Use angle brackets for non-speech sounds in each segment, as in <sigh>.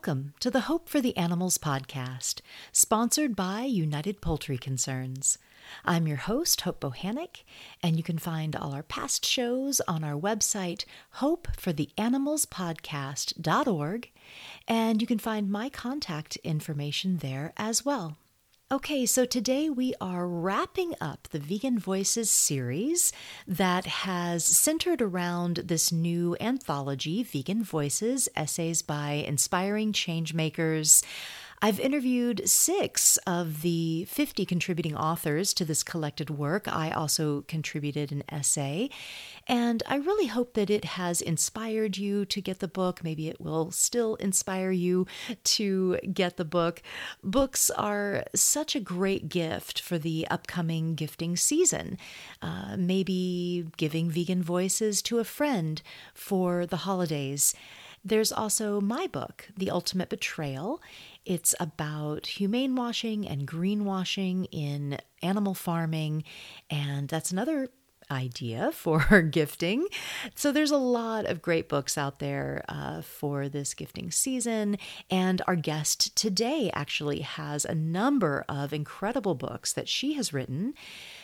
Welcome to the Hope for the Animals podcast, sponsored by United Poultry Concerns. I'm your host, Hope Bohanec, and you can find all our past shows on our website, hopefortheanimalspodcast.org, and you can find my contact information there as well. Okay, so today we are wrapping up the Vegan Voices series that has centered around this new anthology, Vegan Voices Essays by Inspiring Changemakers. I've interviewed six of the 50 contributing authors to this collected work. I also contributed an essay, and I really hope that it has inspired you to get the book. Maybe it will still inspire you to get the book. Books are such a great gift for the upcoming gifting season. Uh, maybe giving vegan voices to a friend for the holidays. There's also my book, The Ultimate Betrayal. It's about humane washing and greenwashing in animal farming, and that's another idea <laughs> for gifting. So there's a lot of great books out there uh, for this gifting season. And our guest today actually has a number of incredible books that she has written.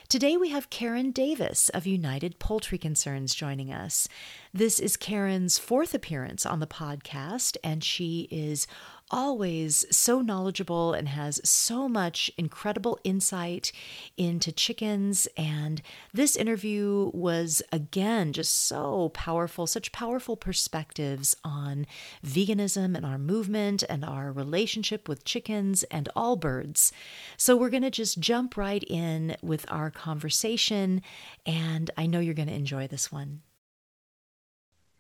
Today we have Karen Davis of United Poultry Concerns joining us. This is Karen's fourth appearance on the podcast, and she is always so knowledgeable and has so much incredible insight into chickens. And this interview was, again, just so powerful, such powerful perspectives on veganism and our movement and our relationship with chickens and all birds. So we're going to just jump right in with our conversation. And I know you're going to enjoy this one.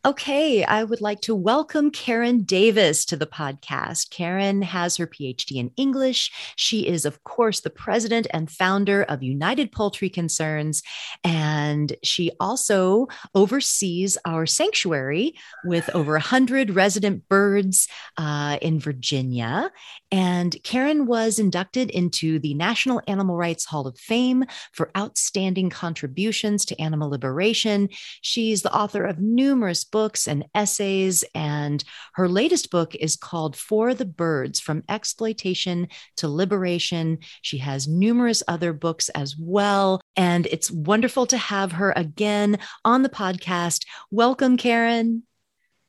Okay, I would like to welcome Karen Davis to the podcast. Karen has her PhD in English. She is, of course, the president and founder of United Poultry Concerns, and she also oversees our sanctuary with over 100 resident birds uh, in Virginia. And Karen was inducted into the National Animal Rights Hall of Fame for outstanding contributions to animal liberation. She's the author of numerous books and essays, and her latest book is called For the Birds From Exploitation to Liberation. She has numerous other books as well, and it's wonderful to have her again on the podcast. Welcome, Karen.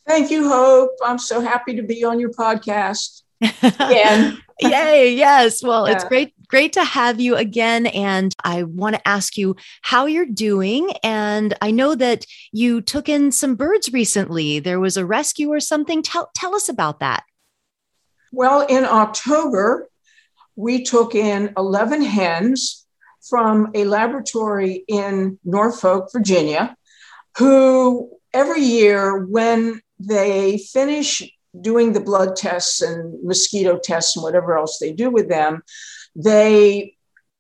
Thank you, Hope. I'm so happy to be on your podcast. <laughs> Again. Yay, yes. Well, yeah. it's great great to have you again and I want to ask you how you're doing and I know that you took in some birds recently. There was a rescue or something. Tell tell us about that. Well, in October, we took in 11 hens from a laboratory in Norfolk, Virginia, who every year when they finish doing the blood tests and mosquito tests and whatever else they do with them, they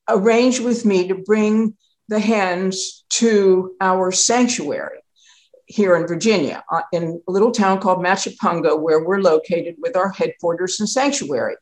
arranged with me to bring the hens to our sanctuary here in Virginia, uh, in a little town called Machipongo, where we're located with our headquarters and sanctuary.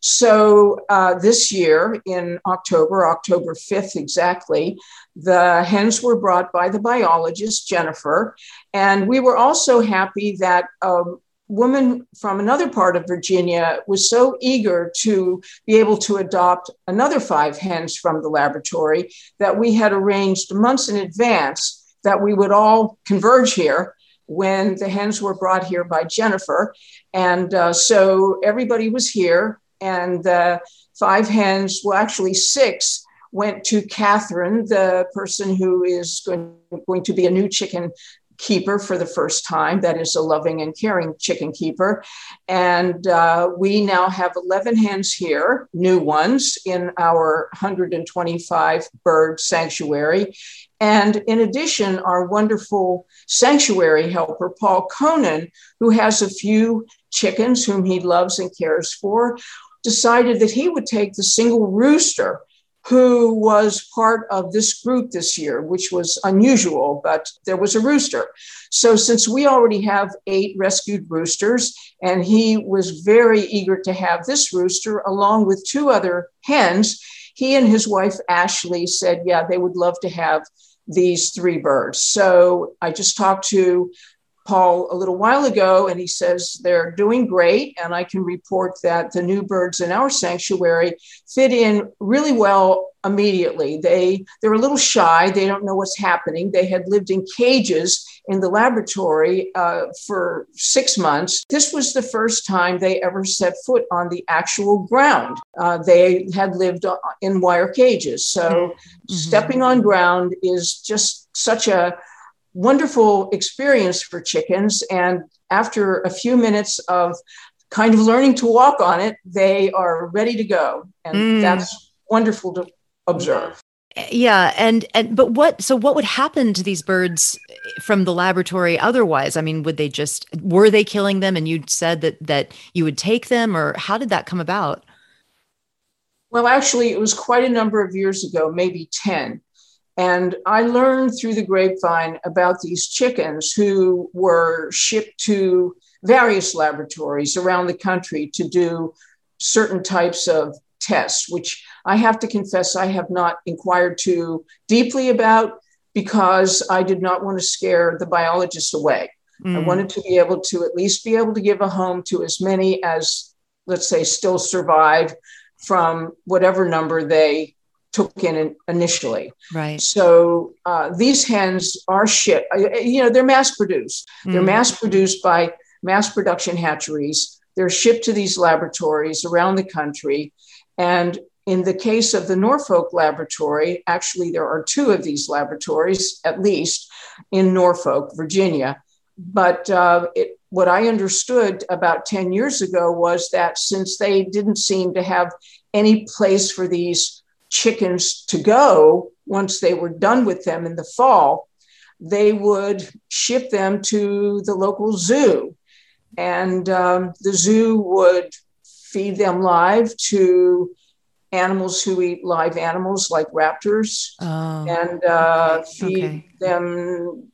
So uh, this year in October, October 5th exactly, the hens were brought by the biologist, Jennifer. And we were also happy that um, woman from another part of Virginia was so eager to be able to adopt another five hens from the laboratory that we had arranged months in advance that we would all converge here when the hens were brought here by Jennifer. And uh, so everybody was here, and the five hens, well, actually six, went to Catherine, the person who is going, going to be a new chicken keeper for the first time. That is a loving and caring chicken keeper. And uh, we now have 11 hens here, new ones, in our 125 bird sanctuary. And in addition, our wonderful sanctuary helper, Paul Conan, who has a few chickens whom he loves and cares for, decided that he would take the single rooster who was part of this group this year, which was unusual, but there was a rooster. So, since we already have eight rescued roosters, and he was very eager to have this rooster along with two other hens, he and his wife Ashley said, Yeah, they would love to have these three birds. So, I just talked to Paul a little while ago, and he says they're doing great. And I can report that the new birds in our sanctuary fit in really well immediately. They they're a little shy. They don't know what's happening. They had lived in cages in the laboratory uh, for six months. This was the first time they ever set foot on the actual ground. Uh, they had lived in wire cages. So mm-hmm. stepping on ground is just such a wonderful experience for chickens. And after a few minutes of kind of learning to walk on it, they are ready to go. And mm. that's wonderful to observe yeah and and but what so what would happen to these birds from the laboratory otherwise i mean would they just were they killing them and you said that that you would take them or how did that come about well actually it was quite a number of years ago maybe 10 and i learned through the grapevine about these chickens who were shipped to various laboratories around the country to do certain types of tests which I have to confess I have not inquired too deeply about because I did not want to scare the biologists away. Mm. I wanted to be able to at least be able to give a home to as many as, let's say, still survive from whatever number they took in initially. Right. So uh, these hens are shit. Uh, you know, they're mass produced. Mm. They're mass produced by mass production hatcheries. They're shipped to these laboratories around the country. And in the case of the Norfolk laboratory, actually, there are two of these laboratories, at least, in Norfolk, Virginia. But uh, it, what I understood about 10 years ago was that since they didn't seem to have any place for these chickens to go once they were done with them in the fall, they would ship them to the local zoo. And um, the zoo would feed them live to animals who eat live animals like raptors oh, and uh, feed okay. them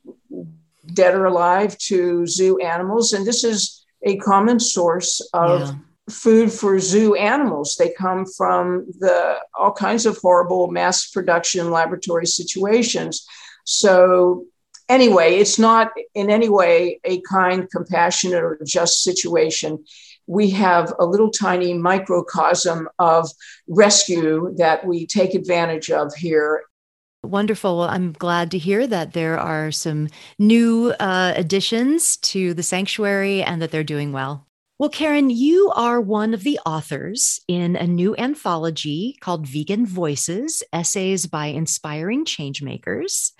dead or alive to zoo animals. And this is a common source of yeah. Food for zoo animals. They come from the all kinds of horrible mass production laboratory situations. So anyway, it's not in any way a kind, compassionate, or just situation we have a little tiny microcosm of rescue that we take advantage of here Wonderful. Well, I'm glad to hear that there are some new uh, additions to the sanctuary and that they're doing well. Well, Karen, you are one of the authors in a new anthology called Vegan Voices Essays by Inspiring Changemakers.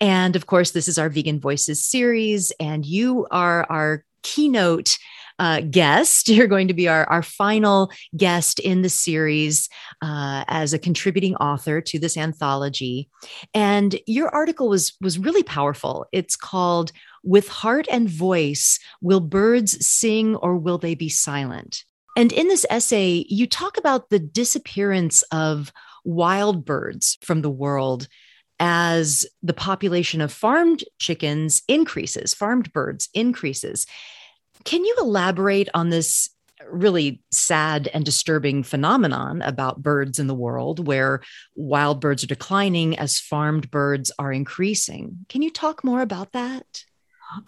And of course, this is our Vegan Voices series, and you are our keynote uh, guest. <laughs> You're going to be our, our final guest in the series uh, as a contributing author to this anthology. And your article was, was really powerful. It's called With Heart and Voice Will Birds Sing or Will They Be Silent? And in this essay, you talk about the disappearance of wild birds from the world as the population of farmed chickens increases, farmed birds increases. Can you elaborate on this really sad and disturbing phenomenon about birds in the world where wild birds are declining as farmed birds are increasing? Can you talk more about that?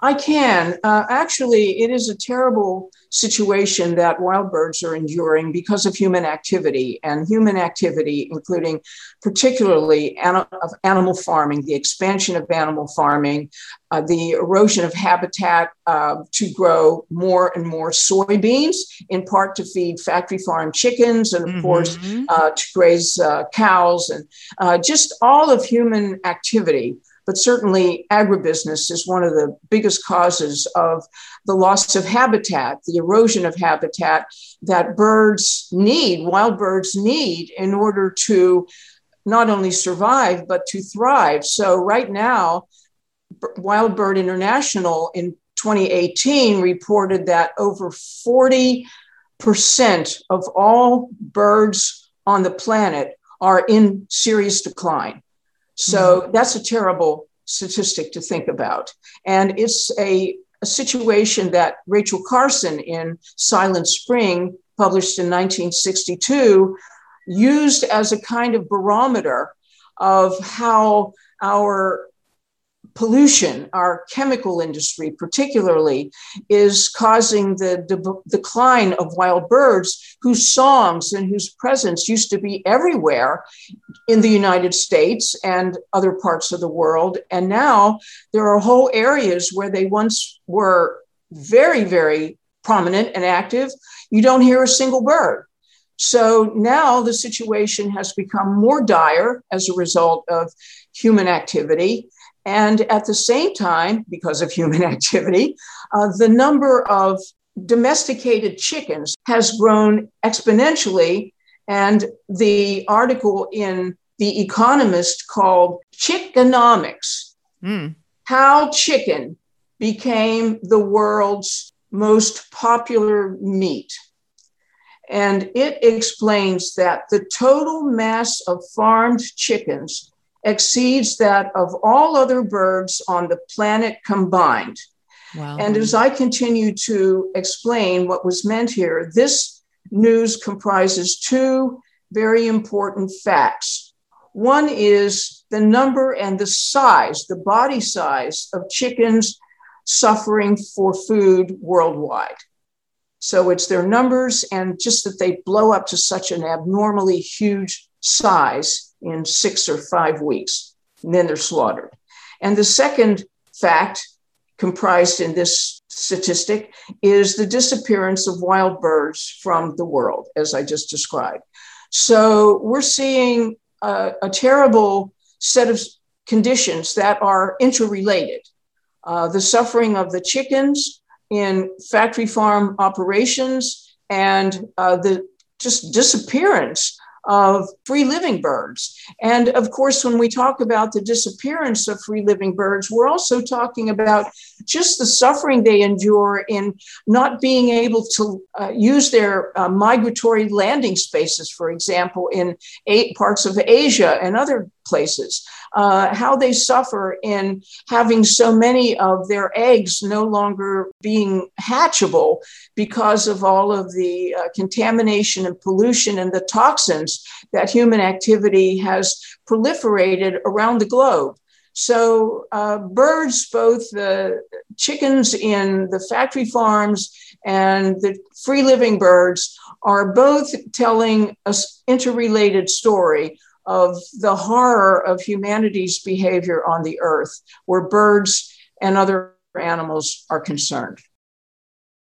I can. Uh, actually, it is a terrible situation that wild birds are enduring because of human activity and human activity, including particularly an- of animal farming, the expansion of animal farming, uh, the erosion of habitat uh, to grow more and more soybeans, in part to feed factory farm chickens, and of mm-hmm. course uh, to graze uh, cows, and uh, just all of human activity but certainly agribusiness is one of the biggest causes of the loss of habitat, the erosion of habitat that birds need, wild birds need, in order to not only survive, but to thrive. So, right now, Wild Bird International in 2018 reported that over 40% of all birds on the planet are in serious decline. So mm-hmm. that's a terrible statistic to think about. And it's a, a situation that Rachel Carson in Silent Spring, published in 1962, used as a kind of barometer of how our pollution, our chemical industry particularly, is causing the de- decline of wild birds whose songs and whose presence used to be everywhere in the United States and other parts of the world. And now there are whole areas where they once were very, very prominent and active. You don't hear a single bird. So now the situation has become more dire as a result of human activity. And at the same time, because of human <laughs> activity, uh, the number of domesticated chickens has grown exponentially. And the article in The Economist called Chickenomics mm. How Chicken Became the World's Most Popular Meat. And it explains that the total mass of farmed chickens exceeds that of all other birds on the planet combined. Wow. And as I continue to explain what was meant here, this news comprises two very important facts. One is the number and the size, the body size of chickens suffering for food worldwide. So it's their numbers and just that they blow up to such an abnormally huge size in six or five weeks. And then they're slaughtered. And the second fact comprised in this statistic is the disappearance of wild birds from the world, as I just described. So we're seeing a, a terrible set of conditions that are interrelated. Uh, the suffering of the chickens, in factory farm operations and uh, the just disappearance of free living birds. And of course, when we talk about the disappearance of free living birds, we're also talking about just the suffering they endure in not being able to uh, use their uh, migratory landing spaces, for example, in eight parts of Asia and other places uh, how they suffer in having so many of their eggs no longer being hatchable because of all of the uh, contamination and pollution and the toxins that human activity has proliferated around the globe. So, uh, birds, both the chickens in the factory farms and the free living birds, are both telling an interrelated story of the horror of humanity's behavior on the earth, where birds and other animals are concerned.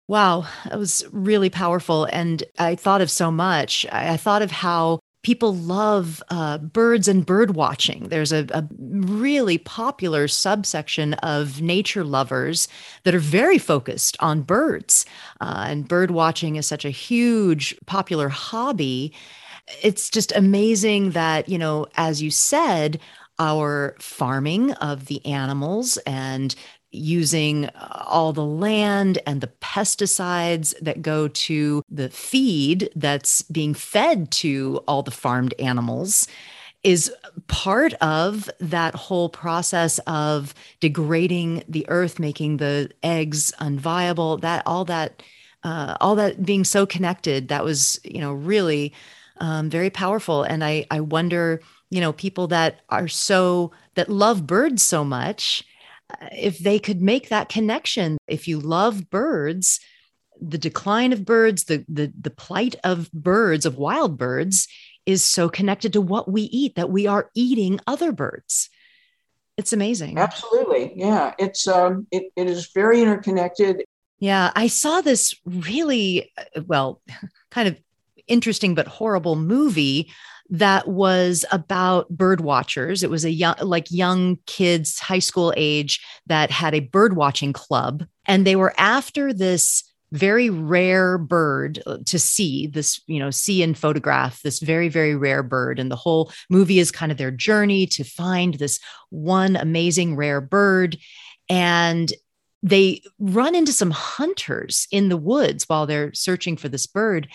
Wow, that was really powerful. And I thought of so much. I thought of how people love uh, birds and bird watching. There's a, a, really popular subsection of nature lovers that are very focused on birds. Uh, and bird watching is such a huge popular hobby it's just amazing that, you know, as you said, our farming of the animals and using uh, all the land and the pesticides that go to the feed that's being fed to all the farmed animals is part of that whole process of degrading the earth making the eggs unviable that all that uh, all that being so connected that was you know really um, very powerful. And I, I wonder, you know, people that are so, that love birds so much, uh, if they could make that connection. If you love birds, the decline of birds, the, the, the plight of birds, of wild birds, is so connected to what we eat that we are eating other birds. It's amazing. Absolutely. Yeah. It's um it, it is very interconnected. Yeah. I saw this really uh, well, <laughs> kind of interesting but horrible movie that was about bird watchers. It was a young, like young kids, high school age, that had a bird watching club. And they were after this very rare bird uh, to see this you know see and photograph this very very rare bird and the whole movie is kind of their journey to find this one amazing rare bird and they run into some hunters in the woods while they're searching for this bird.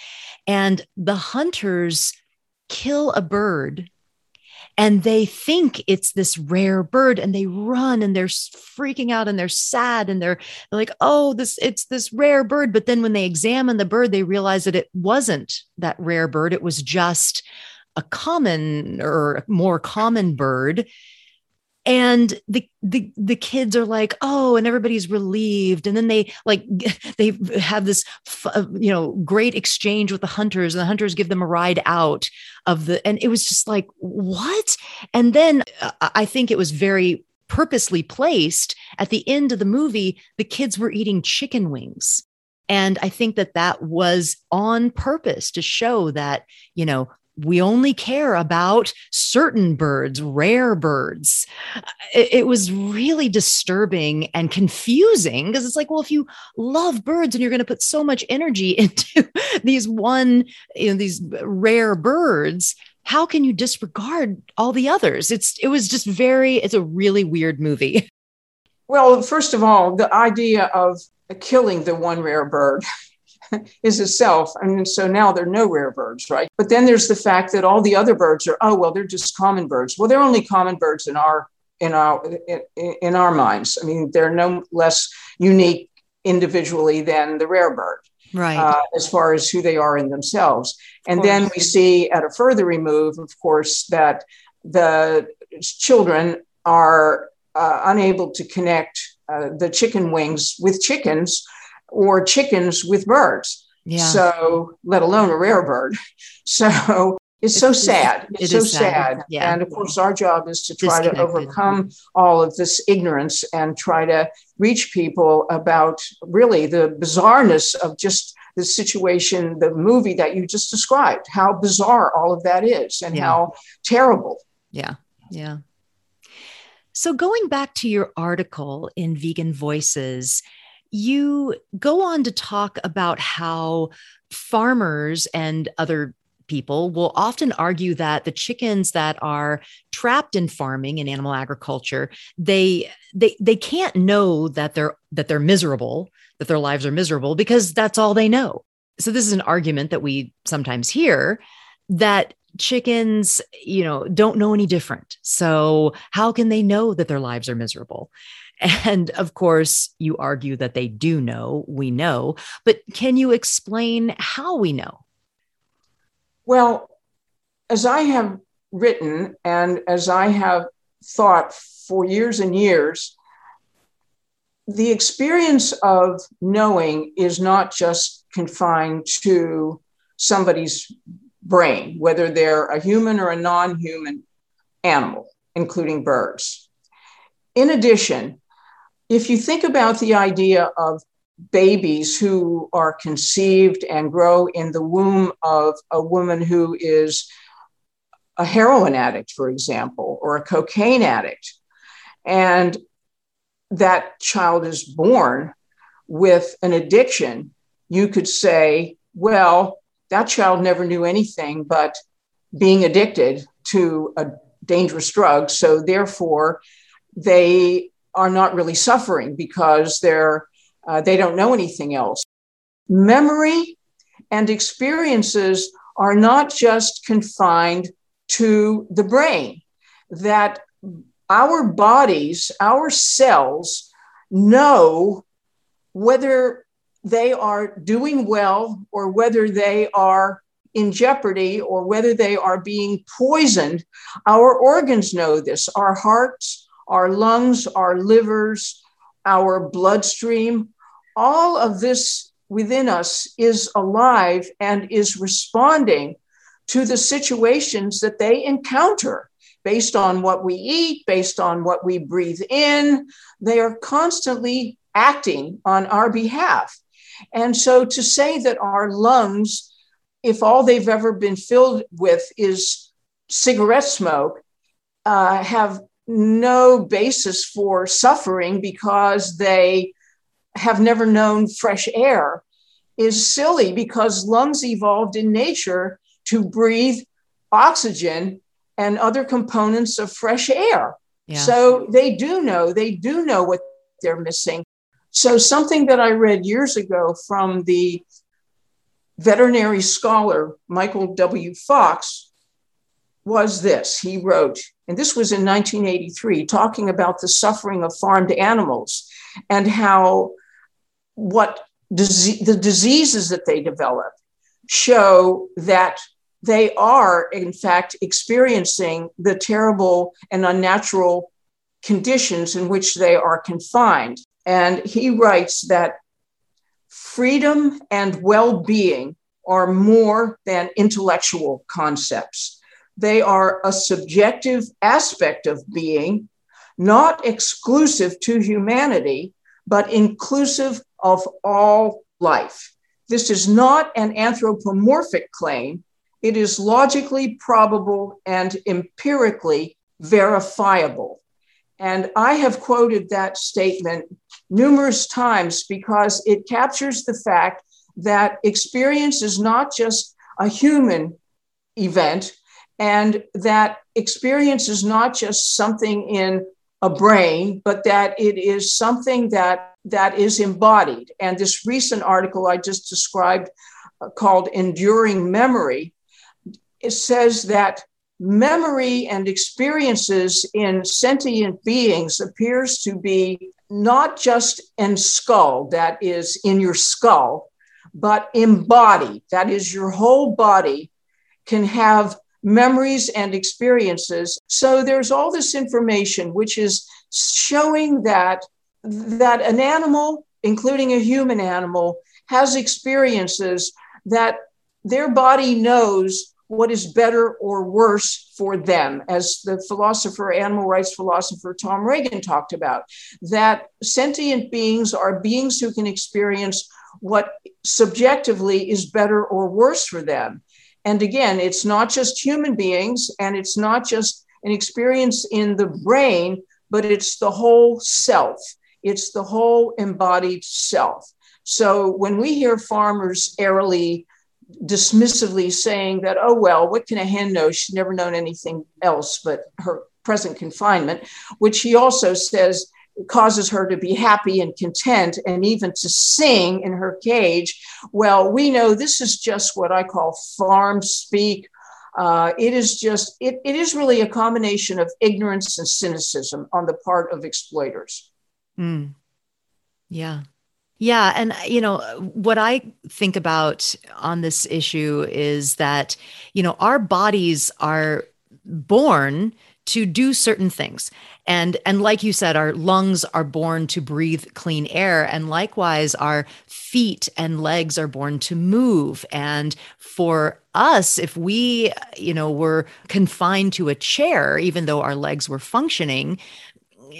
And the hunters kill a bird and they think it's this rare bird and they run and they're freaking out and they're sad and they're, they're like oh this it's this rare bird but then when they examine the bird they realize that it wasn't that rare bird it was just a common or more common bird and the the the kids are like oh and everybody's relieved. And then they like <laughs> they have this uh, you know great exchange with the hunters and the hunters give them a ride out of the and it was just like what? And then uh, i think it was very purposely placed at the end of the movie the kids were eating chicken wings. And I think that that was on purpose to show that, you know, we only care about certain birds, rare birds. It, it was really disturbing and confusing because it's like, well, if you love birds and you're going to put so much energy <laughs> into these one, you know, these rare birds, how can you disregard all the others? It's it was just very, it's a really weird movie. Well, first of all, the idea of killing the one rare bird <laughs> is itself. I mean, so now there are no rare birds, right? But then there's the fact that all the other birds are, oh, well, they're just common birds. Well, they're only common birds in our in our in, in our minds. I mean, they're no less unique individually than the rare bird. Right. Uh, as far as who they are in themselves. And then we see at a further remove, of course, that the children are uh, unable to connect uh, the chicken wings with chickens or chickens with birds. Yeah. So, let alone a rare bird. <laughs> So, it's, so sad. It's so sad. sad. Yeah. And of course, our job is to try to overcome all of this ignorance and try to reach people about really the bizarreness of just the situation, the movie that you just described, how bizarre all of that is and yeah. how terrible. Yeah. Yeah. So, going back to your article in Vegan Voices, you go on to talk about how farmers and other people will often argue that the chickens that are trapped in farming and animal agriculture they they they can't know that they're that they're miserable that their lives are miserable because that's all they know so this is an argument that we sometimes hear that chickens, you know, don't know any different. So how can they know that their lives are miserable? And of course, you argue that they do know, we know, but can you explain how we know? Well, as I have written and as I have thought for years and years, the experience of knowing is not just confined to somebody's brain, whether they're a human or a non human animal, including birds. In addition, if you think about the idea of babies who are conceived and grow in the womb of a woman who is a heroin addict, for example, or a cocaine addict, and that child is born with an addiction, you could say, well, that child never knew anything but being addicted to a dangerous drug. So therefore, they are not really suffering because they're uh, they don't know anything else. Memory and experiences are not just confined to the brain. That our bodies, our cells know whether they are doing well or whether they are in jeopardy or whether they are being poisoned. Our organs know this our hearts, our lungs, our livers, our bloodstream. All of this within us is alive and is responding to the situations that they encounter based on what we eat, based on what we breathe in. They are constantly acting on our behalf. And so to say that our lungs, if all they've ever been filled with is cigarette smoke, uh, have no basis for suffering because they have never known fresh air is silly because lungs evolved in nature to breathe oxygen and other components of fresh air. Yeah. So they do know, they do know what they're missing. So, something that I read years ago from the veterinary scholar Michael W. Fox was this. He wrote, and this was in 1983, talking about the suffering of farmed animals and how what the diseases that they develop show that they are, in fact, experiencing the terrible and unnatural conditions in which they are confined. And he writes that freedom and well being are more than intellectual concepts. They are a subjective aspect of being, not exclusive to humanity, but inclusive of all life. This is not an anthropomorphic claim. It is logically probable and empirically verifiable. And I have quoted that statement numerous times because it captures the fact that experience is not just a human event, and that experience is not just something in a brain, but that it is something that that is embodied. And this recent article I just described, uh, called "Enduring Memory," it says that memory and experiences in sentient beings appears to be not just in skull that is in your skull, but embodied, that is, your whole body can have memories and experiences. So there's all this information which is showing that that an animal, including a human animal, has experiences that their body knows what is better or worse for them, as the philosopher, animal rights philosopher Tom Regan talked about, that sentient beings are beings who can experience what subjectively is better or worse for them. And again, it's not just human beings and it's not just an experience in the brain, but it's the whole self, it's the whole embodied self. So when we hear farmers airily dismissively saying that, oh, well, what can a hen know? She's never known anything else but her present confinement, which he also says causes her to be happy and content and even to sing in her cage. Well, we know this is just what I call farm speak. Uh, it is just, it, it is really a combination of ignorance and cynicism on the part of exploiters. Mm. Yeah. Yeah. And, you know, what I think about on this issue is that, you know, our bodies are born to do certain things. And and like you said our lungs are born to breathe clean air and likewise our feet and legs are born to move. And for us if we you know were confined to a chair even though our legs were functioning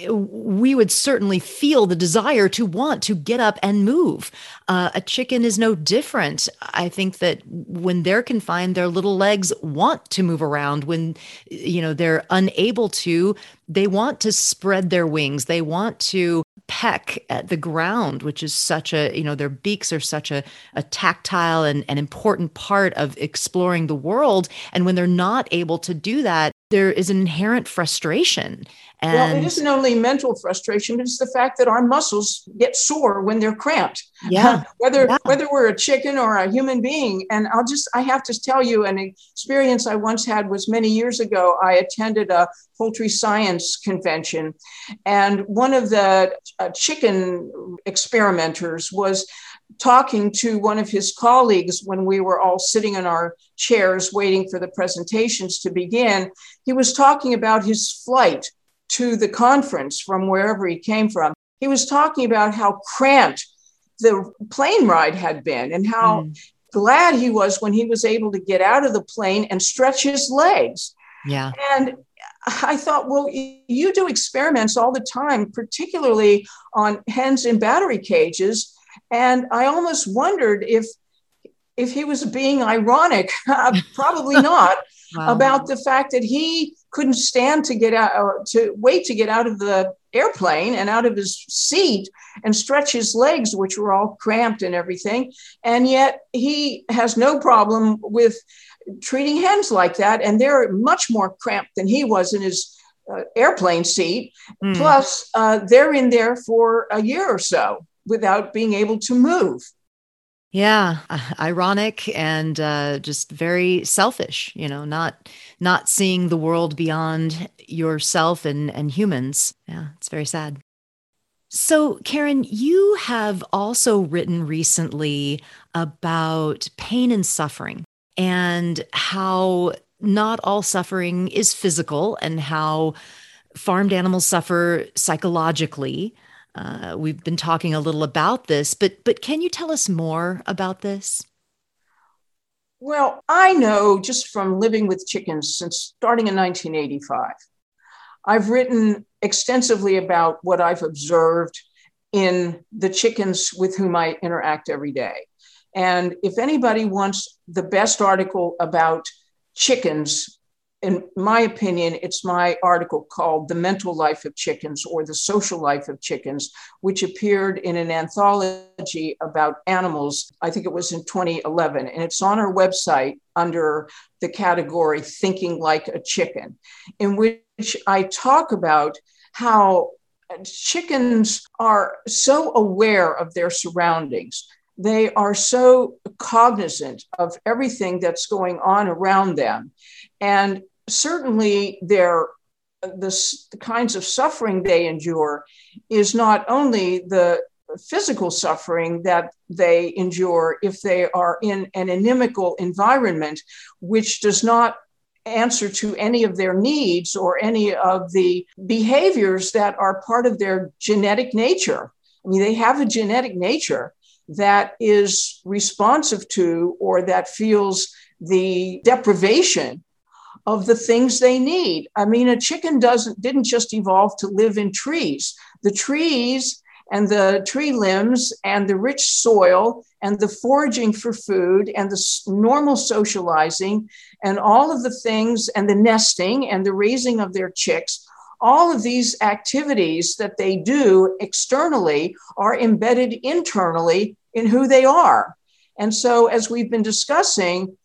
we would certainly feel the desire to want to get up and move. Uh, a chicken is no different. I think that when they're confined, their little legs want to move around. When you know they're unable to, they want to spread their wings. They want to peck at the ground, which is such a you know their beaks are such a, a tactile and an important part of exploring the world. And when they're not able to do that, there is an inherent frustration and well, it isn't only mental frustration, it's the fact that our muscles get sore when they're cramped. Yeah. <laughs> whether yeah. whether we're a chicken or a human being. And I'll just I have to tell you an experience I once had was many years ago. I attended a poultry science convention, and one of the uh, chicken experimenters was talking to one of his colleagues when we were all sitting in our chairs waiting for the presentations to begin. He was talking about his flight to the conference from wherever he came from, he was talking about how cramped the plane ride had been and how mm. glad he was when he was able to get out of the plane and stretch his legs. Yeah. And I thought, well, you do experiments all the time, particularly on hens in battery cages. And I almost wondered if if he was being ironic, <laughs> uh, probably <laughs> not, wow. about the fact that he couldn't stand to get out or to wait to get out of the airplane and out of his seat and stretch his legs, which were all cramped and everything. And yet he has no problem with treating hens like that. And they're much more cramped than he was in his uh, airplane seat. Mm. Plus, uh, they're in there for a year or so without being able to move. Yeah, uh, ironic and uh, just very selfish. You know, not not seeing the world beyond yourself and and humans. Yeah, it's very sad. So, Karen, you have also written recently about pain and suffering and how not all suffering is physical and how farmed animals suffer psychologically. Uh, we've been talking a little about this, but but can you tell us more about this? Well, I know just from living with chickens since starting in 1985. I've written extensively about what I've observed in the chickens with whom I interact every day. And if anybody wants the best article about chickens in my opinion, it's my article called The Mental Life of Chickens or The Social Life of Chickens, which appeared in an anthology about animals. I think it was in 2011. And it's on our website under the category Thinking Like a Chicken, in which I talk about how chickens are so aware of their surroundings. They are so cognizant of everything that's going on around them. And certainly their the, the kinds of suffering they endure is not only the physical suffering that they endure if they are in an inimical environment, which does not answer to any of their needs or any of the behaviors that are part of their genetic nature. I mean, they have a genetic nature that is responsive to or that feels the deprivation of the things they need. I mean, a chicken doesn't didn't just evolve to live in trees. The trees and the tree limbs and the rich soil and the foraging for food and the normal socializing and all of the things and the nesting and the raising of their chicks all of these activities that they do externally are embedded internally in who they are. And so, as we've been discussing,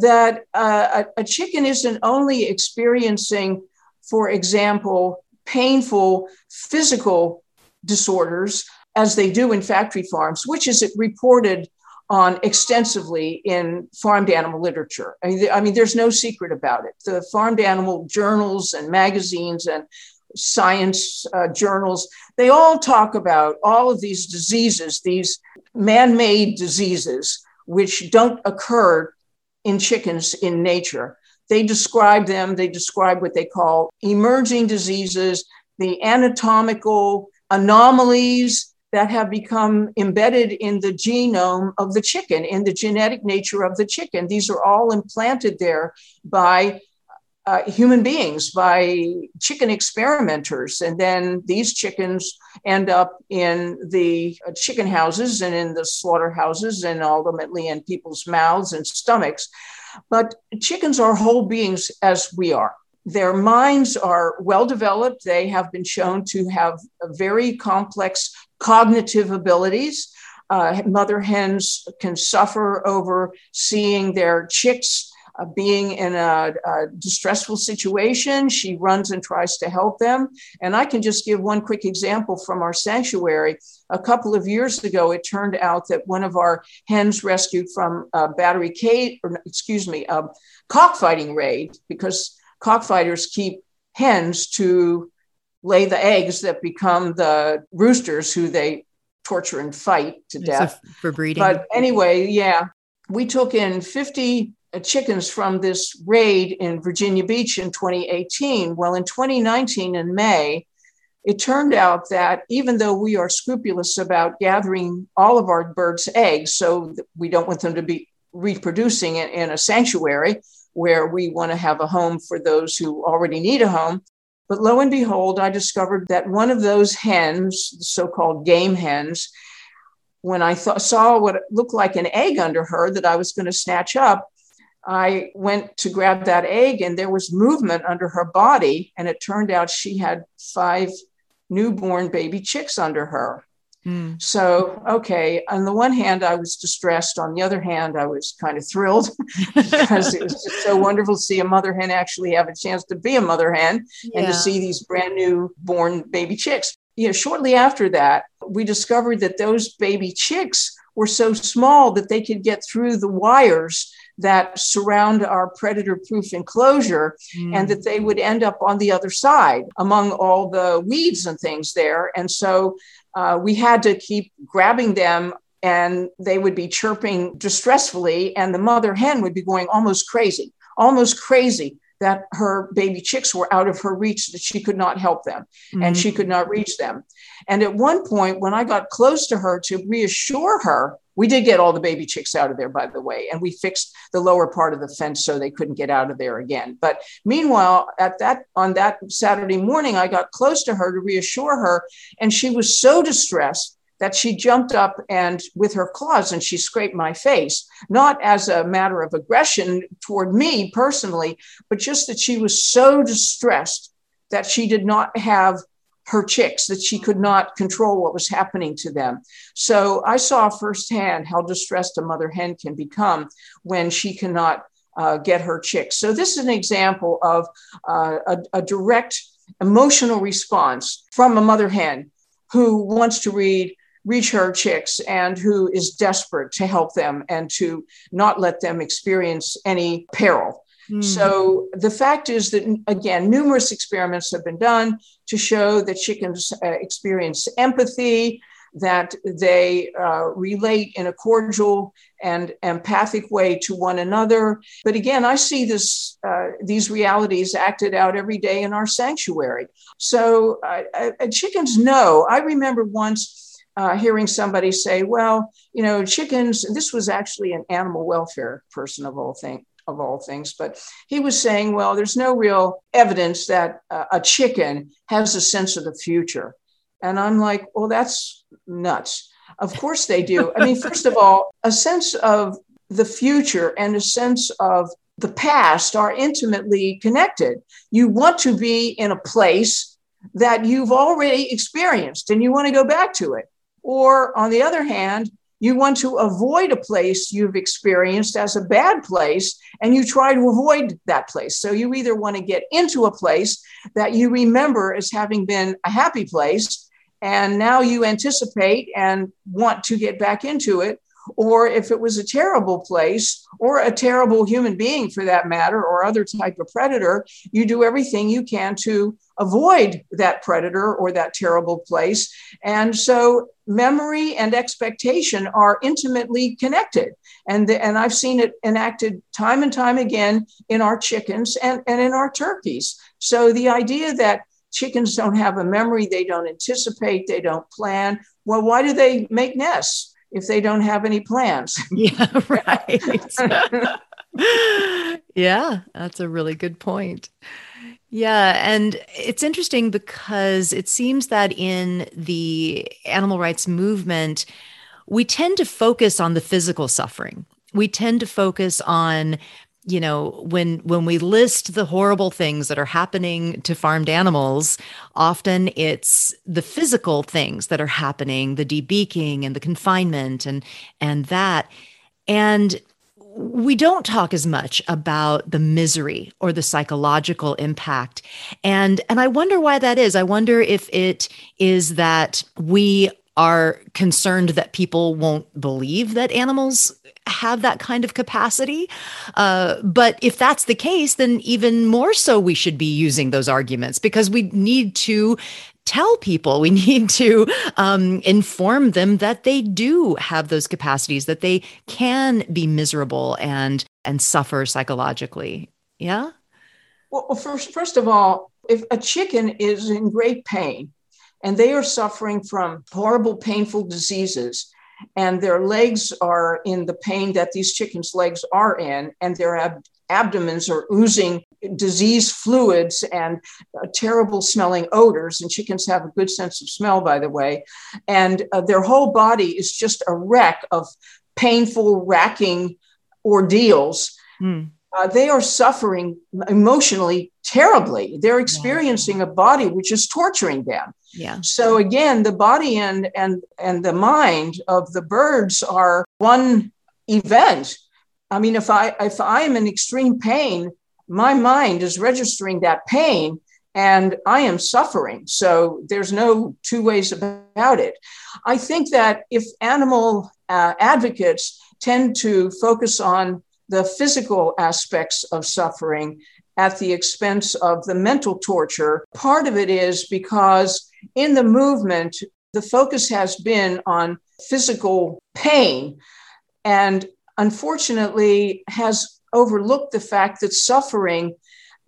that uh, a, a chicken isn't only experiencing, for example, painful physical disorders as they do in factory farms, which is reported on extensively in farmed animal literature. I mean, I mean, there's no secret about it. The farmed animal journals and magazines and science uh, journals, they all talk about all of these diseases, these man made diseases, which don't occur in chickens in nature. They describe them, they describe what they call emerging diseases, the anatomical anomalies that have become embedded in the genome of the chicken, in the genetic nature of the chicken. These are all implanted there by uh, human beings, by chicken experimenters. And then these chickens end up in the uh, chicken houses and in the slaughterhouses and ultimately in people's mouths and stomachs. But chickens are whole beings as we are. Their minds are well developed. They have been shown to have very complex cognitive abilities. Uh, mother hens can suffer over seeing their chicks uh, being in a, a, distressful situation. She runs and tries to help them. And I can just give one quick example from our sanctuary. A couple of years ago, it turned out that one of our hens rescued from a battery cage, or excuse me, a cockfighting raid, because cockfighters keep hens to lay the eggs that become the roosters who they torture and fight to death. So for breeding. But anyway, yeah, we took in 50 uh, Uh, chickens from this raid in Virginia Beach in 2018. Well, in 2019, in May, it turned out that even though we are scrupulous about gathering all of our birds' eggs, so we don't want them to be reproducing in, in a sanctuary where we want to have a home for those who already need a home. But lo and behold, I discovered that one of those hens, the so called game hens, when I th- saw what looked like an egg under her that I was going to snatch up, I went to grab that egg and there was movement under her body. And it turned out she had five newborn baby chicks under her. Mm. So, okay, on the one hand, I was distressed. On the other hand, I was kind of thrilled <laughs> because it was just so wonderful to see a mother hen actually have a chance to be a mother hen yeah. and to see these brand new born baby chicks. You know, shortly after that, we discovered that those baby chicks were so small that they could get through the wires that surround our predator proof enclosure mm. and that they would end up on the other side among all the weeds and things there. And so uh, we had to keep grabbing them and they would be chirping distressfully and the mother hen would be going almost crazy, almost crazy that her baby chicks were out of her reach, that she could not help them mm-hmm. and she could not reach them. And at one point, when I got close to her to reassure her, we did get all the baby chicks out of there, by the way, and we fixed the lower part of the fence so they couldn't get out of there again. But meanwhile, at that on that Saturday morning, I got close to her to reassure her, and she was so distressed that she jumped up and with her claws and she scraped my face, not as a matter of aggression toward me personally, but just that she was so distressed that she did not have her chicks, that she could not control what was happening to them. So I saw firsthand how distressed a mother hen can become when she cannot uh, get her chicks. So this is an example of uh, a, a direct emotional response from a mother hen who wants to read reach her chicks and who is desperate to help them and to not let them experience any peril. Mm. So the fact is that, again, numerous experiments have been done to show that chickens uh, experience empathy, that they uh, relate in a cordial and empathic way to one another. But again, I see this uh, these realities acted out every day in our sanctuary. So uh, uh chickens know. I remember once uh, hearing somebody say, well, you know, chickens, this was actually an animal welfare person of all things. Of all things, but he was saying, well, there's no real evidence that uh, a chicken has a sense of the future. And I'm like, well, that's nuts. Of course they do. I mean, first of all, a sense of the future and a sense of the past are intimately connected. You want to be in a place that you've already experienced and you want to go back to it. Or on the other hand, you want to avoid a place you've experienced as a bad place and you try to avoid that place. So you either want to get into a place that you remember as having been a happy place and now you anticipate and want to get back into it, or if it was a terrible place or a terrible human being for that matter or other type of predator you do everything you can to avoid that predator or that terrible place. And so memory and expectation are intimately connected. And the, and I've seen it enacted time and time again in our chickens and, and in our turkeys. So the idea that chickens don't have a memory they don't anticipate they don't plan well why do they make nests if they don't have any plans. <laughs> Yeah, <laughs> right. <laughs> yeah, that's a really good point. Yeah, and it's interesting because it seems that in the animal rights movement, we tend to focus on the physical suffering. We tend to focus on you know when when we list the horrible things that are happening to farmed animals often it's the physical things that are happening the debeaking and the confinement and and that. And we don't talk as much about the misery or the psychological impact. And and i wonder why that is. I wonder if it is that we are concerned that people won't believe that animals have that kind of capacity. Uh, but if that's the case, then even more so we should be using those arguments because we need to tell people. We <laughs> need to um, inform them that they do have those capacities that they can be miserable and and suffer psychologically. Yeah? Well first first of all if a chicken is in great pain and they are suffering from horrible painful diseases and their legs are in the pain that these chickens' legs are in, and their ab- abdomens are oozing disease fluids and uh, terrible smelling odors. And chickens have a good sense of smell, by the way. And uh, their whole body is just a wreck of painful, racking ordeals. Mm. Uh, they are suffering emotionally terribly. They're experiencing yeah. a body which is torturing them. Yeah. So again, the body and and and the mind of the birds are one event. I mean, if I if I am in extreme pain, my mind is registering that pain and I am suffering. So there's no two ways about it. I think that if animal uh, advocates tend to focus on the physical aspects of suffering at the expense of the mental torture, part of it is because in the movement, the focus has been on physical pain and unfortunately has overlooked the fact that suffering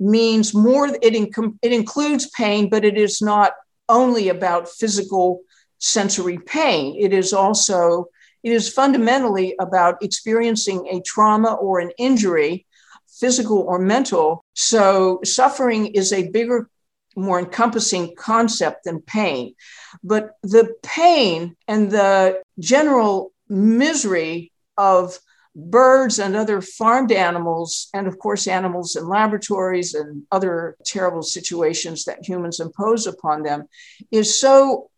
means more, it, inc- it includes pain, but it is not only about physical sensory pain. It is also, it is fundamentally about experiencing a trauma or an injury, physical or mental. So suffering is a bigger, more encompassing concept than pain. But the pain and the general misery of birds and other farmed animals, and of course, animals in laboratories and other terrible situations that humans impose upon them, is so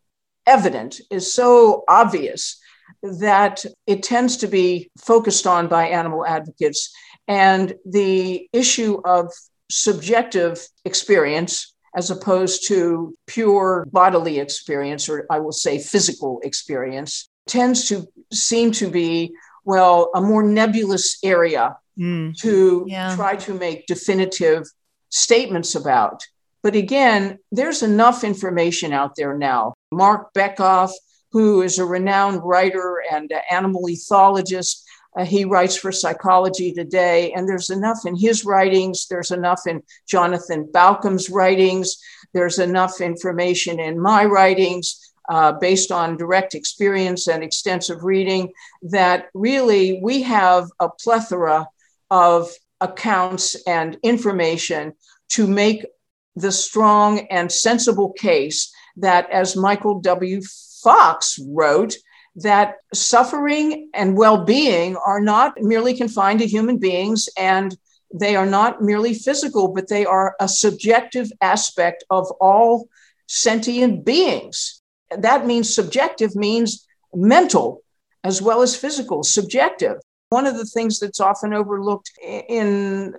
evident, is so obvious that it tends to be focused on by animal advocates. And the issue of subjective experience as opposed to pure bodily experience, or I will say physical experience, tends to seem to be well, a more nebulous area mm. to yeah. try to make definitive statements about. But again, there's enough information out there now. Marc Bekoff, who is a renowned writer and animal ethologist, uh, he writes for Psychology Today, and there's enough in his writings, there's enough in Jonathan Balcombe's writings, there's enough information in my writings uh, based on direct experience and extensive reading, that really we have a plethora of accounts and information to make the strong and sensible case that, as Michael W. Fox wrote, that suffering and well being are not merely confined to human beings and they are not merely physical, but they are a subjective aspect of all sentient beings that means subjective means mental as well as physical, subjective. One of the things that's often overlooked in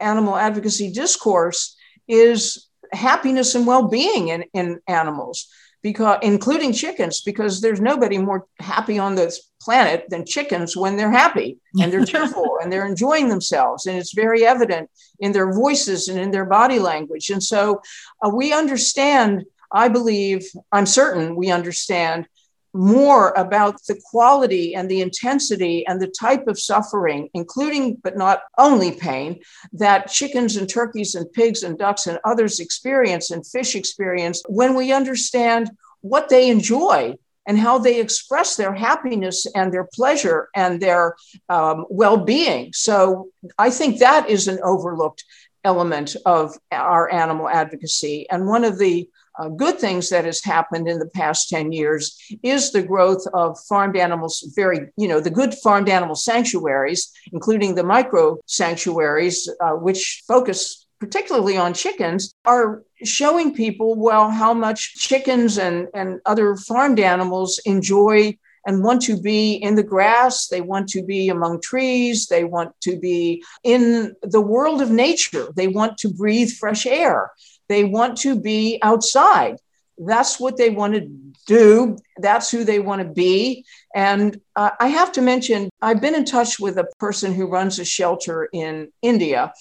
animal advocacy discourse is happiness and well-being in, in animals because including chickens because there's nobody more happy on this planet than chickens when they're happy and they're <laughs> cheerful and they're enjoying themselves. And it's very evident in their voices and in their body language. And so uh, we understand I believe, I'm certain we understand more about the quality and the intensity and the type of suffering, including but not only pain, that chickens and turkeys and pigs and ducks and others experience and fish experience when we understand what they enjoy and how they express their happiness and their pleasure and their um, well being. So I think that is an overlooked element of our animal advocacy. And one of the uh, good things that has happened in the past 10 years is the growth of farmed animals, very, you know, the good farmed animal sanctuaries, including the micro sanctuaries, uh, which focus particularly on chickens, are showing people, well, how much chickens and, and other farmed animals enjoy and want to be in the grass. They want to be among trees. They want to be in the world of nature. They want to breathe fresh air. They want to be outside. That's what they want to do. That's who they want to be. And uh, I have to mention, I've been in touch with a person who runs a shelter in India,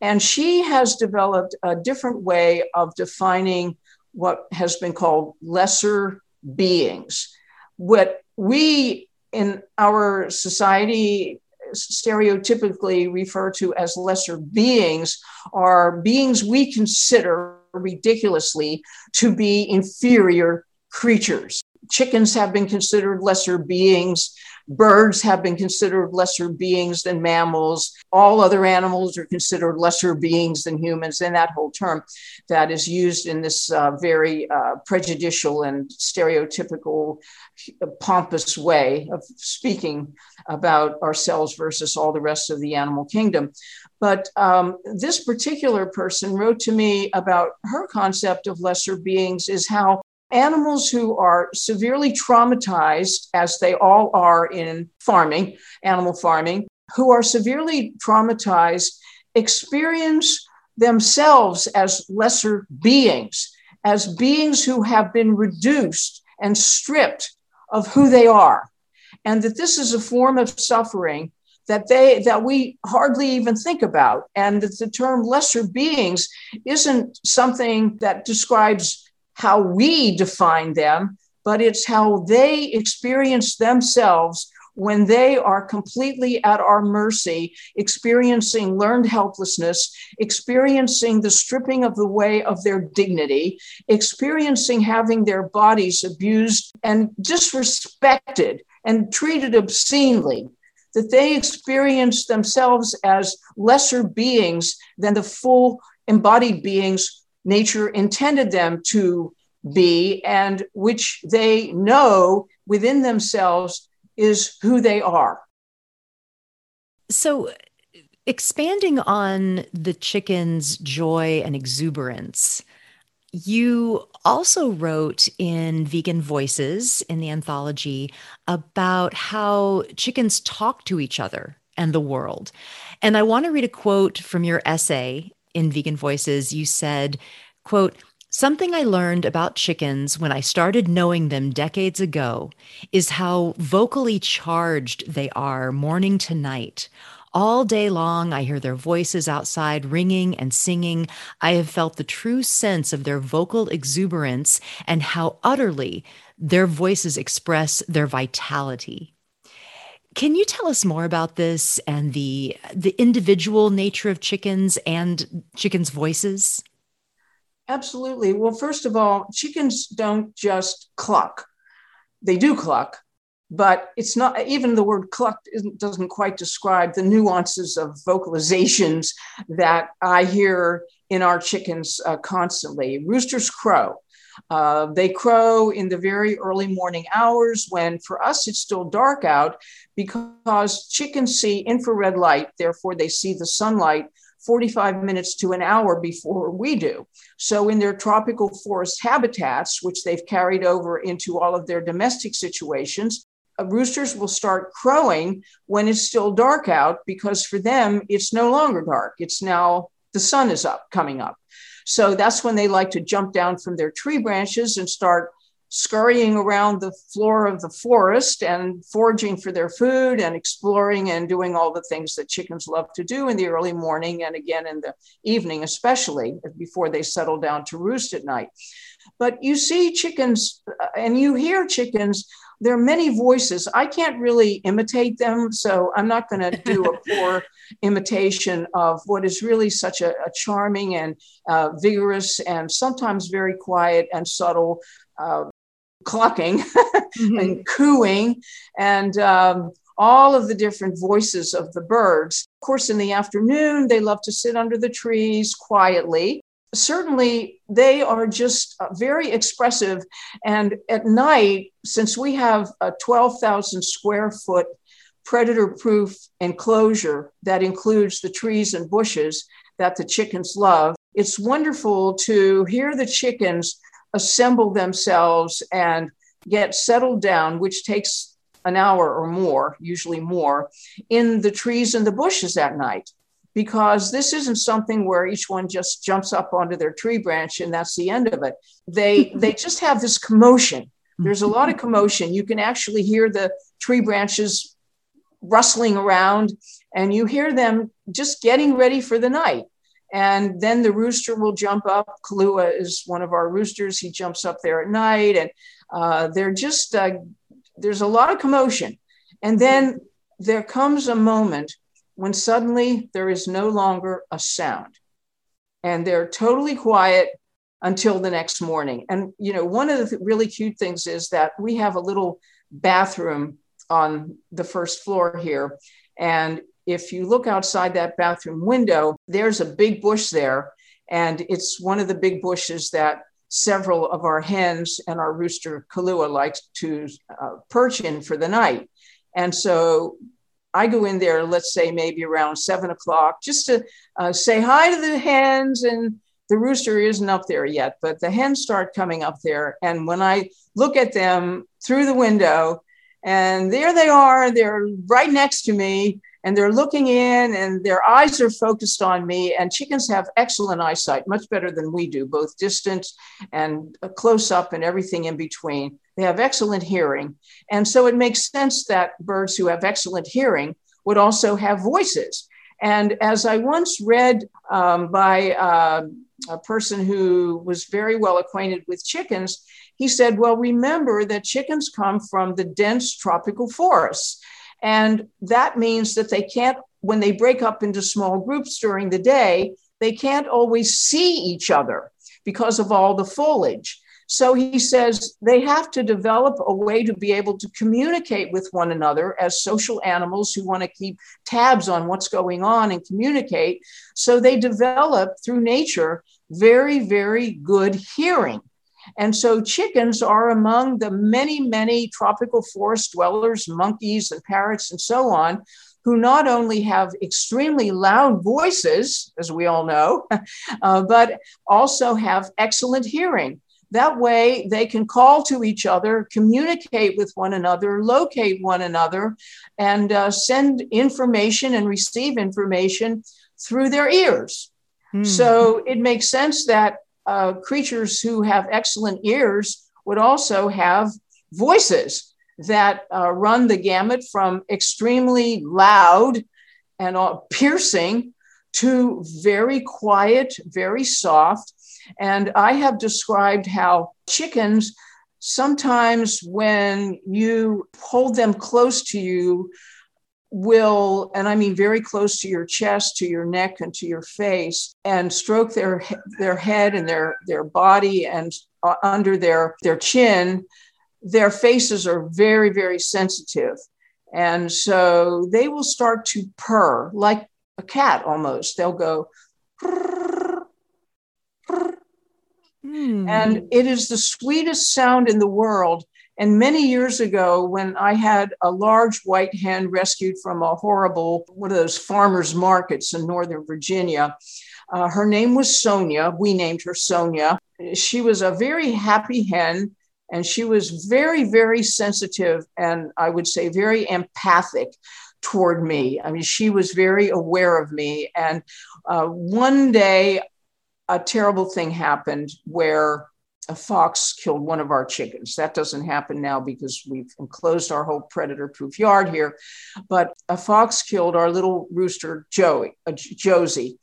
and she has developed a different way of defining what has been called lesser beings. What we in our society stereotypically refer to as lesser beings are beings we consider ridiculously to be inferior creatures. Chickens have been considered lesser beings. Birds have been considered lesser beings than mammals. All other animals are considered lesser beings than humans. And that whole term that is used in this uh, very uh, prejudicial and stereotypical, uh, pompous way of speaking about ourselves versus all the rest of the animal kingdom. But um, this particular person wrote to me about her concept of lesser beings is how animals who are severely traumatized, as they all are in farming, animal farming, who are severely traumatized experience themselves as lesser beings, as beings who have been reduced and stripped of who they are. And that this is a form of suffering that they that we hardly even think about and that the term lesser beings isn't something that describes how we define them, but it's how they experience themselves when they are completely at our mercy, experiencing learned helplessness, experiencing the stripping of the way of their dignity, experiencing having their bodies abused and disrespected and treated obscenely, that they experience themselves as lesser beings than the full embodied beings nature intended them to be, and which they know within themselves is who they are. So, expanding on the chicken's joy and exuberance, you also wrote in Vegan Voices in the anthology about how chickens talk to each other and the world. And I want to read a quote from your essay in Vegan Voices. You said, quote, Something I learned about chickens when I started knowing them decades ago is how vocally charged they are morning to night. All day long, I hear their voices outside ringing and singing. I have felt the true sense of their vocal exuberance and how utterly their voices express their vitality. Can you tell us more about this and the the individual nature of chickens and chickens' voices? Absolutely. Well, first of all, chickens don't just cluck. They do cluck, but it's not even the word cluck doesn't quite describe the nuances of vocalizations that I hear in our chickens uh, constantly. Roosters crow. Uh, they crow in the very early morning hours when for us it's still dark out because chickens see infrared light, therefore, they see the sunlight 45 minutes to an hour before we do. So, in their tropical forest habitats, which they've carried over into all of their domestic situations, uh, roosters will start crowing when it's still dark out because for them, it's no longer dark. It's now the sun is up, coming up. So, that's when they like to jump down from their tree branches and start scurrying around the floor of the forest and foraging for their food and exploring and doing all the things that chickens love to do in the early morning and again in the evening, especially before they settle down to roost at night. But you see chickens uh, and you hear chickens. There are many voices. I can't really imitate them, so I'm not going <laughs> to do a poor imitation of what is really such a, a charming and uh, vigorous and sometimes very quiet and subtle uh, clucking <laughs> mm-hmm. and cooing and um, all of the different voices of the birds. Of course, in the afternoon, they love to sit under the trees quietly. Certainly, they are just uh, very expressive. And at night, since we have a 12,000 square foot predator proof enclosure that includes the trees and bushes that the chickens love, it's wonderful to hear the chickens assemble themselves and get settled down, which takes an hour or more, usually more, in the trees and the bushes at night. Because this isn't something where each one just jumps up onto their tree branch and that's the end of it. They <laughs> they just have this commotion. There's a lot of <laughs> commotion. You can actually hear the tree branches rustling around, and you hear them just getting ready for the night. And then the rooster will jump up. Kalua is one of our roosters. He jumps up there at night, and uh, they're just uh, there's a lot of commotion. And then there comes a moment when suddenly there is no longer a sound, and they're totally quiet until the next morning. And you know, one of the really cute things is that we have a little bathroom on the first floor here, and if you look outside that bathroom window, there's a big bush there. And it's one of the big bushes that several of our hens and our rooster Kalua likes to uh, perch in for the night. And so I go in there, let's say maybe around seven o'clock, just to uh, say hi to the hens. And the rooster isn't up there yet, but the hens start coming up there. And when I look at them through the window, and there they are, they're right next to me and they're looking in and their eyes are focused on me. And chickens have excellent eyesight, much better than we do, both distance and close up and everything in between. They have excellent hearing. And so it makes sense that birds who have excellent hearing would also have voices. And as I once read um, by uh, a person who was very well acquainted with chickens, he said, Well, remember that chickens come from the dense tropical forests And that means that they can't, when they break up into small groups during the day, they can't always see each other because of all the foliage. So he says they have to develop a way to be able to communicate with one another as social animals who want to keep tabs on what's going on and communicate. So they develop through nature very, very good hearing. And so chickens are among the many, many tropical forest dwellers, monkeys and parrots and so on, who not only have extremely loud voices, as we all know, <laughs> uh, but also have excellent hearing. That way, they can call to each other, communicate with one another, locate one another, and uh, send information and receive information through their ears. Mm. So it makes sense that uh, creatures who have excellent ears would also have voices that uh, run the gamut from extremely loud and uh, piercing to very quiet, very soft, and I have described how chickens sometimes, when you hold them close to you, will, and I mean very close to your chest, to your neck, and to your face, and stroke their their head and their their body and uh, under their their chin, their faces are very very sensitive, and so they will start to purr like a cat almost. They'll go. Mm. And it is the sweetest sound in the world. And many years ago, when I had a large white hen rescued from a horrible one of those farmers markets in Northern Virginia, uh, her name was Sonia. We named her Sonia. She was a very happy hen and she was very, very sensitive and I would say very empathic toward me. I mean, she was very aware of me. And uh, one day a terrible thing happened where a fox killed one of our chickens. That doesn't happen now because we've enclosed our whole predator proof yard here. But a fox killed our little rooster, Joey, uh, Josie.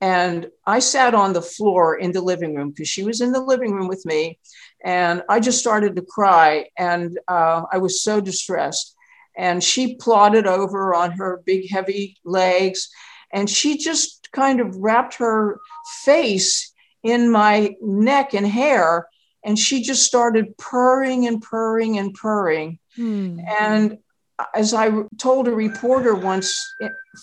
And I sat on the floor in the living room because she was in the living room with me. And I just started to cry. And uh, I was so distressed. And she plodded over on her big, heavy legs. And she just kind of wrapped her face in my neck and hair. And she just started purring and purring and purring. Hmm. And as I told a reporter once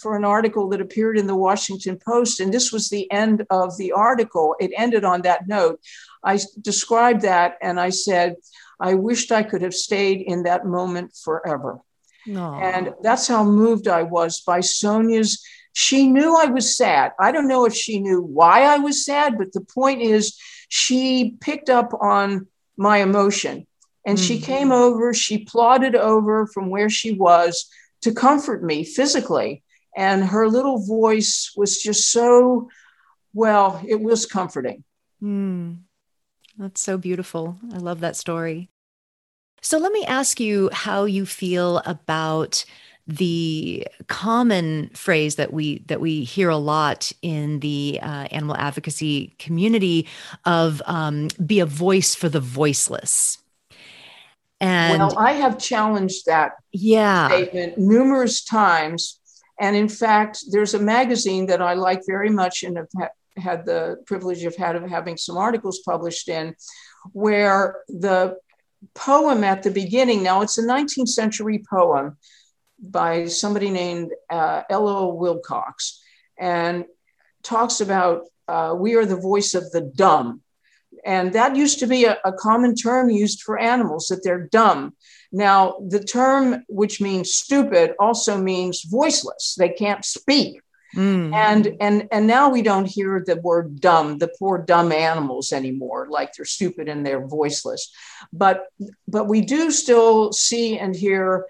for an article that appeared in the Washington Post, and this was the end of the article, it ended on that note. I described that and I said, I wished I could have stayed in that moment forever. Aww. And that's how moved I was by Sonia's she knew I was sad. I don't know if she knew why I was sad, but the point is, she picked up on my emotion and mm-hmm. she came over, she plodded over from where she was to comfort me physically. And her little voice was just so, well, it was comforting. Mm. That's so beautiful. I love that story. So let me ask you how you feel about the common phrase that we that we hear a lot in the uh, animal advocacy community of um, be a voice for the voiceless. And well, I have challenged that yeah. statement numerous times. And in fact, there's a magazine that I like very much and have had the privilege of, had, of having some articles published in where the poem at the beginning, now it's a 19th century poem, by somebody named uh, Ella Wilcox and talks about uh, we are the voice of the dumb. And that used to be a, a, common term used for animals, that they're dumb. Now, the term, which means stupid, also means voiceless. They can't speak. Mm. And, and, and now we don't hear the word dumb, the poor dumb animals anymore, like they're stupid and they're voiceless. But, but we do still see and hear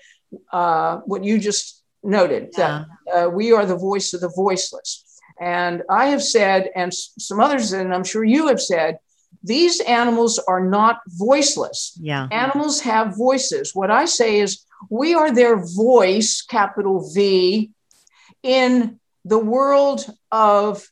uh, what you just noted yeah. that uh, we are the voice of the voiceless. And I have said, and some others, and I'm sure you have said, these animals are not voiceless. Yeah. Animals have voices. What I say is, we are their voice, capital V, in the world of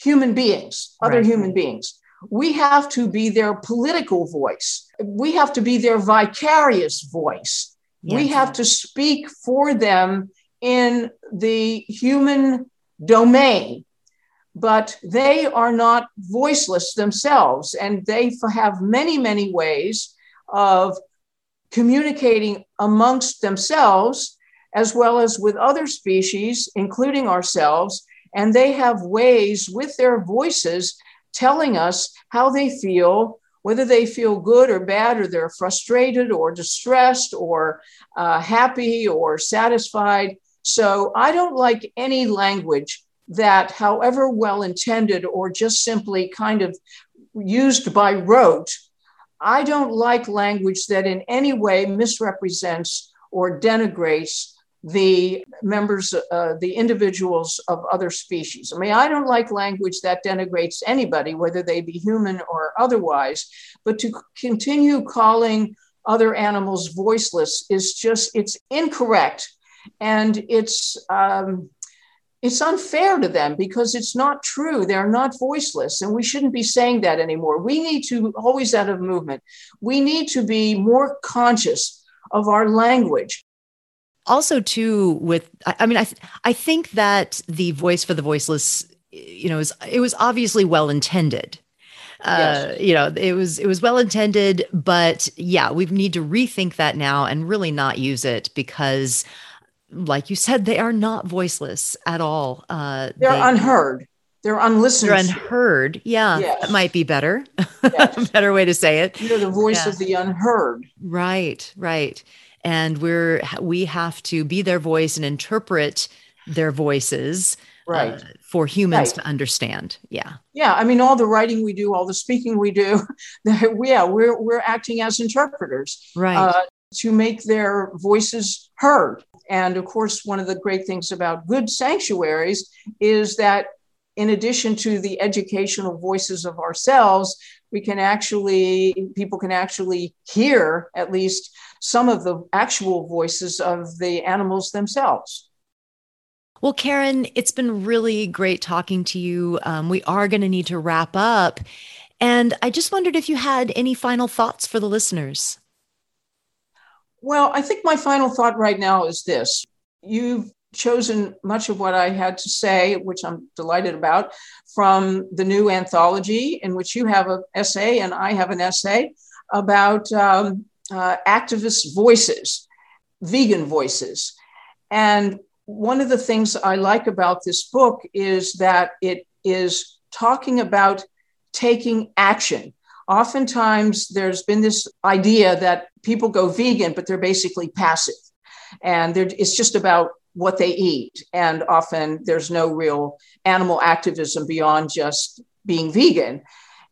human beings, other right. human beings. We have to be their political voice. We have to be their vicarious voice Yes. We have to speak for them in the human domain, but they are not voiceless themselves. And they have many, many ways of communicating amongst themselves as well as with other species, including ourselves. And they have ways with their voices telling us how they feel, whether they feel good or bad, or they're frustrated or distressed or uh, happy or satisfied. So I don't like any language that, however well intended or just simply kind of used by rote, I don't like language that in any way misrepresents or denigrates the members, uh, the individuals of other species. I mean, I don't like language that denigrates anybody, whether they be human or otherwise, but to continue calling other animals voiceless is just, it's incorrect. And it's, um, it's unfair to them because it's not true. They're not voiceless, and we shouldn't be saying that anymore. We need to always out of movement. We need to be more conscious of our language also too with i mean i i think that the voice for the voiceless you know is it was obviously well intended. Uh, yes. you know it was it was well intended but yeah we need to rethink that now and really not use it because like you said they are not voiceless at all. Uh, they're they, unheard. They're unlistened they're unheard. Yeah yes. that might be better. <laughs> Yes. better way to say it. You're the voice yeah. of the unheard. Right right and we're we have to be their voice and interpret their voices uh, right. uh, for humans right. to understand. Yeah. Yeah i mean all the writing we do all the speaking we do <laughs> yeah we're we're acting as interpreters right. uh, to make their voices heard. And of course one of the great things about good sanctuaries is that in addition to the educational voices of ourselves we can actually people can actually hear at least some of the actual voices of the animals themselves. Well, Karen, it's been really great talking to you. Um, we are going to need to wrap up. And I just wondered if you had any final thoughts for the listeners. Well, I think my final thought right now is this. You've chosen much of what I had to say, which I'm delighted about, from the new anthology, in which you have an essay and I have an essay about um, uh, activist voices, vegan voices. And one of the things I like about this book is that it is talking about taking action. Oftentimes, there's been this idea that people go vegan, but they're basically passive. And it's just about what they eat. And often there's no real animal activism beyond just being vegan.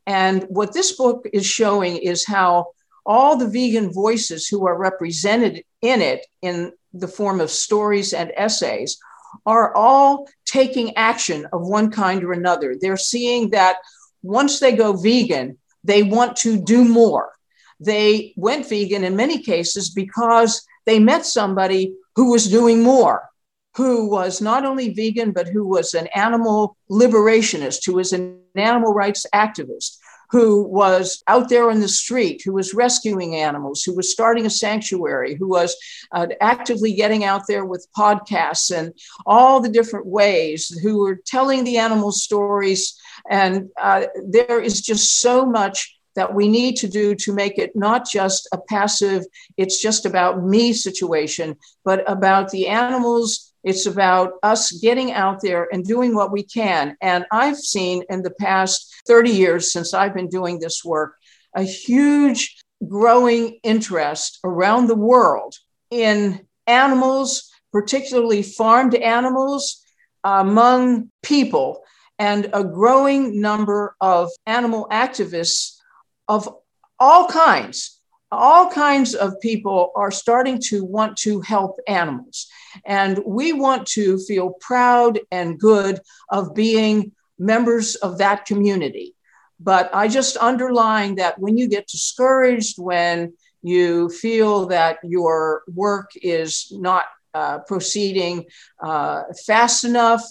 And what this book is showing is how all the vegan voices who are represented in it in the form of stories and essays are all taking action of one kind or another. They're seeing that once they go vegan, they want to do more. They went vegan in many cases because they met somebody who was doing more, who was not only vegan, but who was an animal liberationist, who was an animal rights activist, who was out there in the street, who was rescuing animals, who was starting a sanctuary, who was uh, actively getting out there with podcasts and all the different ways, who were telling the animal stories. And uh, there is just so much that we need to do to make it not just a passive, it's just about me situation, but about the animals it's about us getting out there and doing what we can. And I've seen in the past 30 years since I've been doing this work a huge growing interest around the world in animals, particularly farmed animals, among people, and a growing number of animal activists of all kinds all kinds of people are starting to want to help animals. And we want to feel proud and good of being members of that community. But I just underline that when you get discouraged, when you feel that your work is not uh, proceeding uh, fast enough,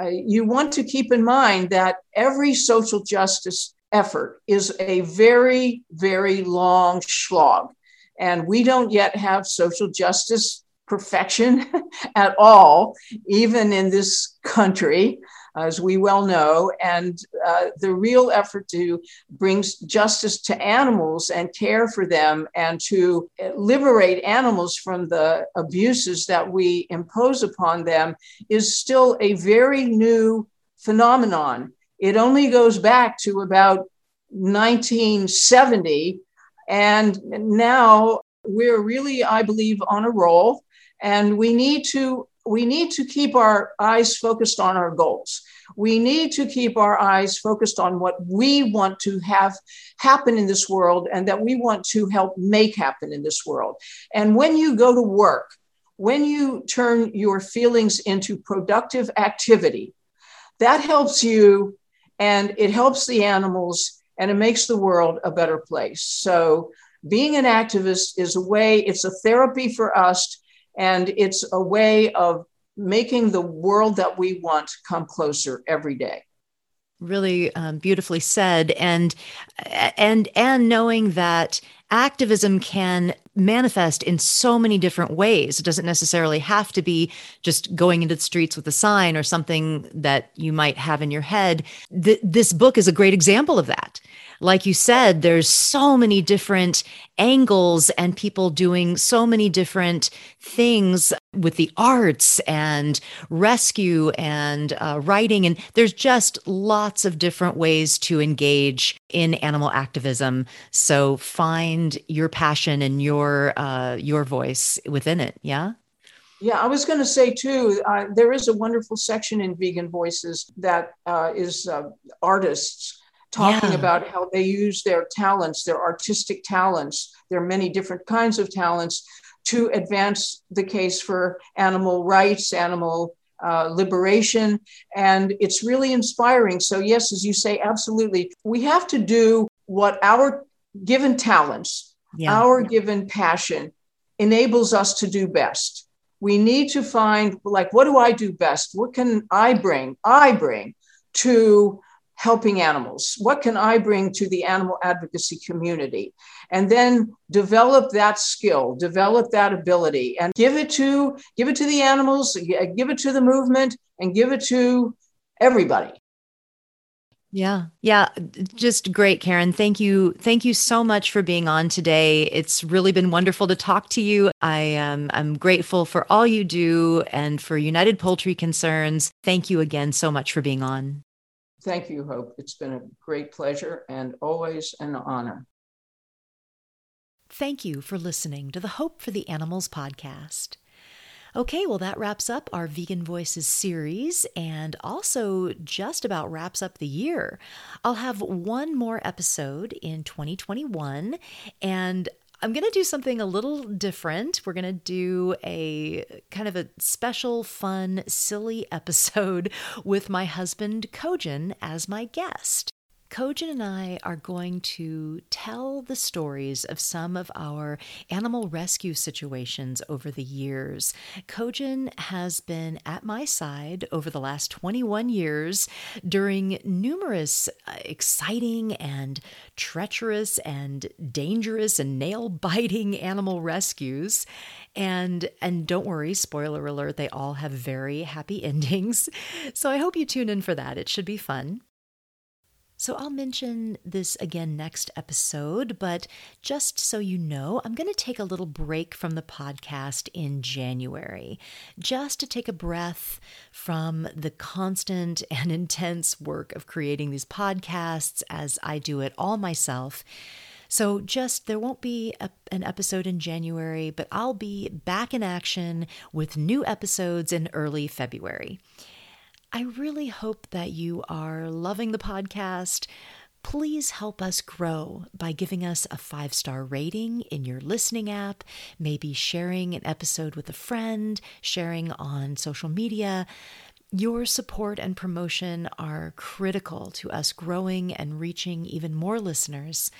uh, you want to keep in mind that every social justice effort is a very, very long slog. And we don't yet have social justice perfection <laughs> at all, even in this country as we well know. And uh, the real effort to bring justice to animals and care for them and to liberate animals from the abuses that we impose upon them is still a very new phenomenon. It only goes back to about 1970. And now we're really, I believe, on a roll. And we need to we need to keep our eyes focused on our goals. We need to keep our eyes focused on what we want to have happen in this world and that we want to help make happen in this world. And when you go to work, when you turn your feelings into productive activity, that helps you and it helps the animals and it makes the world a better place. So, being an activist is a way, it's a therapy for us and it's a way of making the world that we want come closer every day really um, beautifully said. And and and knowing that activism can manifest in so many different ways it doesn't necessarily have to be just going into the streets with a sign or something that you might have in your head. Th- this book is a great example of that like you said, there's so many different angles and people doing so many different things with the arts and rescue and uh, writing. And there's just lots of different ways to engage in animal activism. So find your passion and your uh, your voice within it. Yeah. Yeah, I was going to say too, uh, there is a wonderful section in Vegan Voices that uh, is uh, artists talking yeah. about how they use their talents, their artistic talents, their many different kinds of talents to advance the case for animal rights, animal uh, liberation. And it's really inspiring. So, yes, as you say, absolutely. We have to do what our given talents, yeah. our yeah. given passion enables us to do best. We need to find, like, what do I do best? What can I bring? I bring to helping animals? What can I bring to the animal advocacy community? And then develop that skill, develop that ability, and give it to give it to the animals, give it to the movement, and give it to everybody. Yeah. Yeah. Just great, Karen. Thank you. Thank you so much for being on today. It's really been wonderful to talk to you. I am I'm grateful for all you do and for United Poultry Concerns. Thank you again so much for being on. Thank you, Hope. It's been a great pleasure and always an honor. Thank you for listening to the Hope for the Animals podcast. Okay, well, that wraps up our Vegan Voices series and also just about wraps up the year. I'll have one more episode in 2021, and I'm going to do something a little different. We're going to do a kind of a special, fun, silly <laughs> episode with my husband, Kojin, as my guest. Kojin and I are going to tell the stories of some of our animal rescue situations over the years. Kojin has been at my side over the last 21 years during numerous uh, exciting and treacherous and dangerous and nail biting <laughs> animal rescues. And and don't worry, spoiler alert, they all have very happy <laughs> endings. So I hope you tune in for that. It should be fun. So I'll mention this again next episode, but just so you know, I'm going to take a little break from the podcast in January, just to take a breath from the constant <laughs> and intense work of creating these podcasts as I do it all myself. So, just there won't be a, an episode in January, but I'll be back in action with new episodes in early February. I really hope that you are loving the podcast. Please help us grow by giving us a five star rating in your listening app, maybe sharing an episode with a friend, sharing on social media. Your support and promotion are critical to us growing and reaching even more listeners.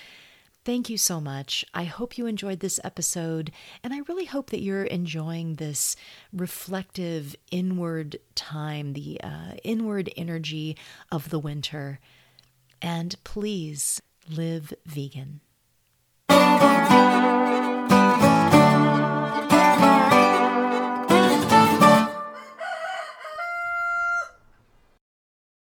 Thank you so much. I hope you enjoyed this episode, and I really hope that you're enjoying this reflective inward time, the uh, inward energy of the winter. And please live vegan.